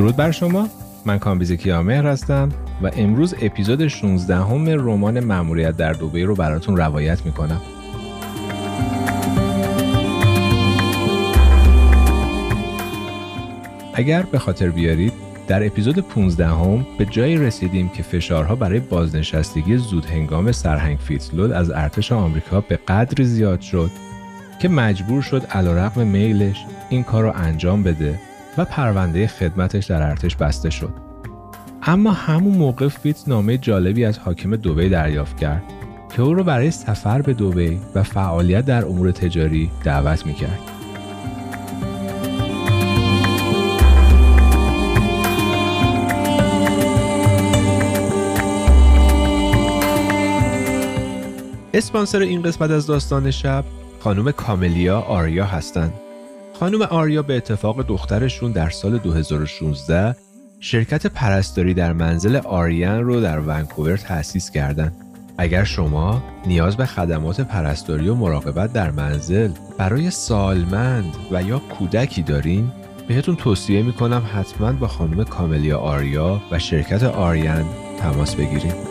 درود بر شما. من کامبیز کیامهر هستم و امروز اپیزود 16 هم رمان مأموریت در دوبه رو براتون روایت می‌کنم. اگر به خاطر بیارید در اپیزود 15 هم به جایی رسیدیم که فشارها برای بازنشستگی زود هنگام سرهنگ فیتزلود از ارتش آمریکا به قدری زیاد شد که مجبور شد علیرغم میلش این کار رو انجام بده و پرونده خدمتش در ارتش بسته شد. اما همون موقع فیتز نامه جالبی از حاکم دوبی دریافت کرد که او را برای سفر به دوبی و فعالیت در امور تجاری دعوت می‌کرد. اسپانسر این قسمت از داستان شب خانم کاملیا آریا هستند. خانم آریا به اتفاق دخترشون در سال 2016 شرکت پرستاری در منزل آریان رو در ونکوور تأسیس کردند. اگر شما نیاز به خدمات پرستاری و مراقبت در منزل برای سالمند و یا کودکی دارین بهتون توصیه می‌کنم حتما با خانم کاملیا آریا و شرکت آریان تماس بگیرید.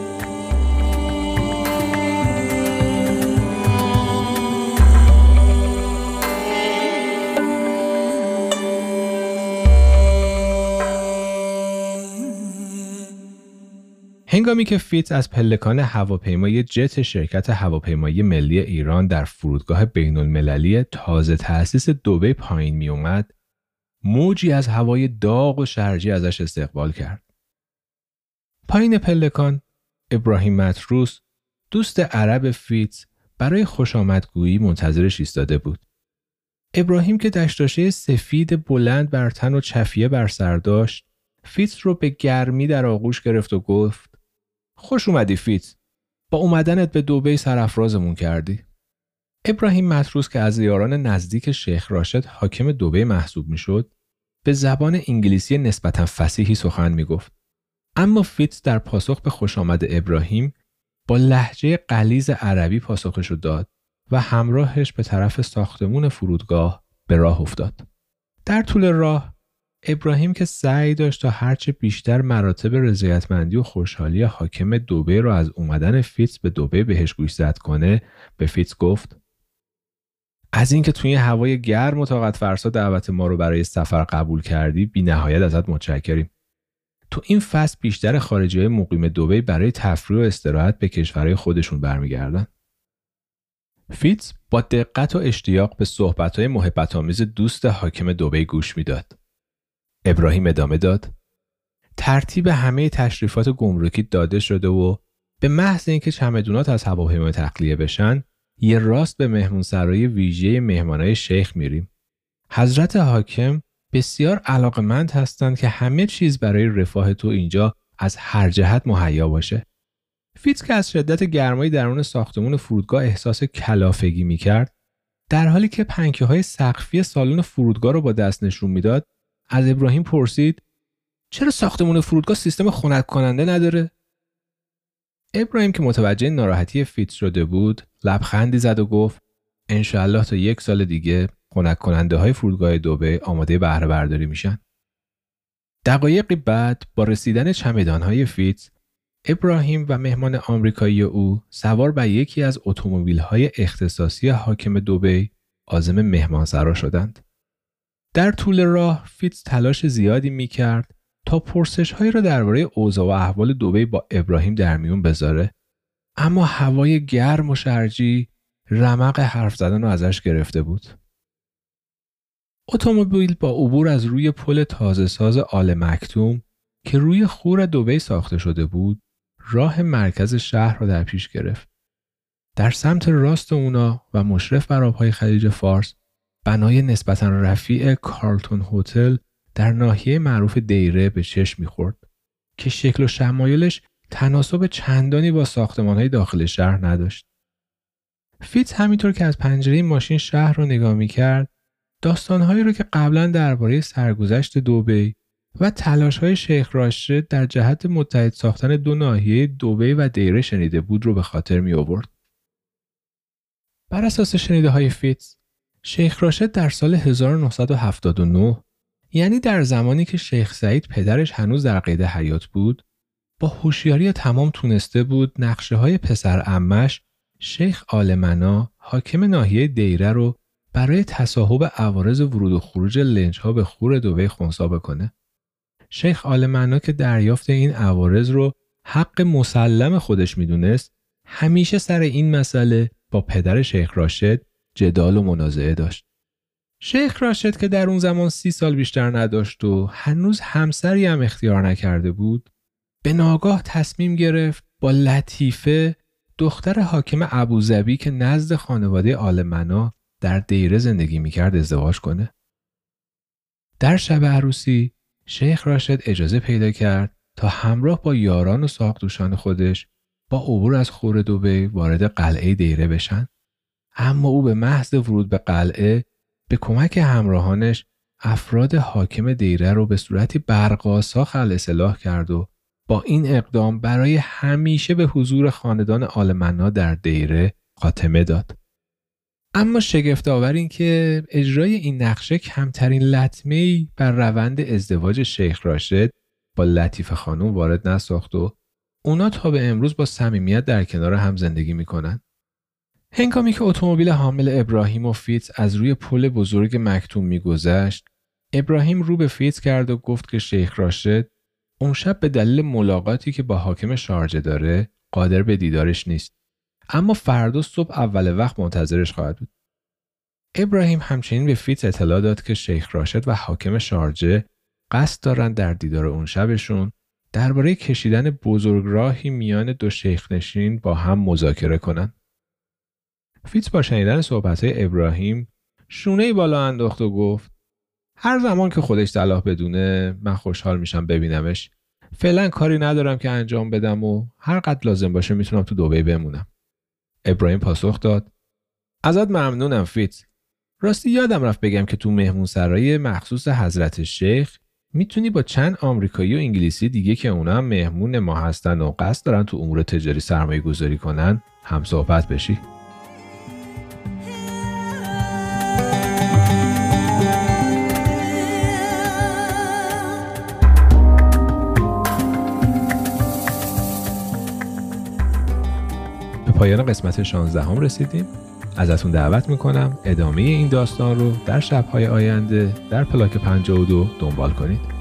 هنگامی که فیت از پلکان هواپیمای جت شرکت هواپیمایی ملی ایران در فرودگاه بین المللی تازه تأسیس دوبی پایین می اومد، موجی از هوای داغ و شرجی ازش استقبال کرد. پایین پلکان، ابراهیم متروس، دوست عرب فیت برای خوش آمدگویی منتظرش ایستاده بود. ابراهیم که دشداشه سفید بلند بر تن و چفیه بر سر داشت، فیتز رو به گرمی در آغوش گرفت و گفت خوش اومدی فیتز. با اومدنت به دوبه سرافرازمون کردی. ابراهیم متروس که از یاران نزدیک شیخ راشد حاکم دوبه محسوب می‌شد به زبان انگلیسی نسبتا فصیحی سخن می‌گفت. اما فیتز در پاسخ به خوش آمد ابراهیم با لهجه غلیظ عربی پاسخشو داد و همراهش به طرف ساختمون فرودگاه به راه افتاد. در طول راه ابراهیم که سعی داشت تا هرچه بیشتر مراتب رضایتمندی و خوشحالی حاکم دوبه را از اومدن فیتز به دوبه بهش گوشزد کنه به فیتز گفت از اینکه توی هوای گرم و طاقت فرسا دعوت ما رو برای سفر قبول کردی بی نهایت ازت متشکریم. تو این فصل بیشتر خارجی های مقیم دوبه برای تفریح و استراحت به کشورهای خودشون برمیگردن. فیتز با دقت و اشتیاق به صحبتهای محبت آمیز دوست حاکم دوبه گوش می‌داد. ابراهیم ادامه داد. ترتیب همه تشریفات گمرکی داده شده و به محض اینکه چمدونات از هواپیما تخلیه بشن یه راست به مهمونسرای ویژه مهمانای شیخ میریم. حضرت حاکم بسیار علاقمند هستند که همه چیز برای رفاه تو اینجا از هر جهت مهیا باشه. فیتز که از شدت گرمای درون ساختمون فرودگاه احساس کلافگی می‌کرد در حالی که پنکه های سقفی سالن فرودگاه رو با دست نشون می‌داد از ابراهیم پرسید چرا ساختمون فرودگاه سیستم خنک کننده نداره؟ ابراهیم که متوجه ناراحتی فیت شده بود لبخندی زد و گفت انشاءالله تا یک سال دیگه خنک کننده های فرودگاه دوبه آماده بهره برداری میشن. دقایقی بعد با رسیدن چمدان های فیتز ابراهیم و مهمان آمریکایی او سوار بر یکی از اتومبیل های اختصاصی حاکم دوبه آزم مهمانسرا شدند. در طول راه فیتز تلاش زیادی می کرد تا پرسش هایی را درباره اوضاع و احوال دوبه با ابراهیم در میون بذاره اما هوای گرم و شرجی رمق حرف زدن رو ازش گرفته بود. اتومبیل با عبور از روی پل تازه ساز آل مکتوم که روی خور دوبه ساخته شده بود راه مرکز شهر را در پیش گرفت. در سمت راست اونا و مشرف بر آبهای خلیج فارس بنای نسبتا رفیع کارلتون هتل در ناحیه معروف دیره به چشم می‌خورد که شکل و شمایلش تناسب چندانی با های داخل شهر نداشت. فیت همینطور که از پنجره ماشین شهر رو نگاه می‌کرد داستانهایی رو که قبلا درباره سرگذشت دوبی و تلاش های شیخ راشد در جهت متحد ساختن دو ناحیه دوبی و دیره شنیده بود رو به خاطر می آورد. بر اساس شنیده های فیتز شیخ راشد در سال 1979 یعنی در زمانی که شیخ سعید پدرش هنوز در قید حیات بود با هوشیاری تمام تونسته بود نقشه های پسر امش شیخ آلمنا حاکم ناحیه دیره رو برای تصاحب عوارض ورود و خروج لنج ها به خور دوبه خونسا بکنه. شیخ آلمنا که دریافت این عوارض رو حق مسلم خودش می‌دونست همیشه سر این مسئله با پدر شیخ راشد جدال و منازعه داشت. شیخ راشد که در اون زمان سی سال بیشتر نداشت و هنوز همسری هم اختیار نکرده بود به ناگاه تصمیم گرفت با لطیفه دختر حاکم ابوظبی که نزد خانواده آلمنا در دیره زندگی می‌کرد ازدواج کنه. در شب عروسی شیخ راشد اجازه پیدا کرد تا همراه با یاران و ساقدوشان خودش با عبور از خور دوبه وارد قلعه دیره بشن. اما او به محض ورود به قلعه به کمک همراهانش افراد حاکم دیره رو به صورتی برقاسا خل اصلاح کرد و با این اقدام برای همیشه به حضور خاندان آلمنا در دیره خاتمه داد. اما شگفت آور این که اجرای این نقشه کمترین لطمه بر روند ازدواج شیخ راشد با لطیف خانم وارد نساخت و اونا تا به امروز با صمیمیت در کنار هم زندگی می‌کنن. هنگامی که اتومبیل حامل ابراهیم و فیتز از روی پل بزرگ مکتوم میگذشت ابراهیم رو به فیتز کرد و گفت که شیخ راشد اون شب به دلیل ملاقاتی که با حاکم شارجه داره قادر به دیدارش نیست اما فردا صبح اول وقت منتظرش خواهد بود ابراهیم همچنین به فیتز اطلاع داد که شیخ راشد و حاکم شارجه قصد دارند در دیدار اون شبشون درباره کشیدن بزرگراهی میان دو شیخ نشین با هم مذاکره کنند. فیتز با شنیدن صحبتهای ابراهیم شونه بالا انداخت و گفت هر زمان که خودش صلاح بدونه من خوشحال میشم ببینمش. فعلا کاری ندارم که انجام بدم و هر قد لازم باشه می‌تونم تو دوبه بمونم. ابراهیم پاسخ داد ازت ممنونم فیتز. راستی یادم رفت بگم که تو مهمون سرای مخصوص حضرت شیخ می‌تونی با چند آمریکایی و انگلیسی دیگه که اونا هم مهمون ما هستن و قصد دارن تو امور تجاری سرمایه گذاری کنن هم صحبت بشی. پایان قسمت 16 هم رسیدیم. ازتون دعوت می‌کنم ادامه این داستان رو در شبهای آینده در پلاک 52 دنبال کنید.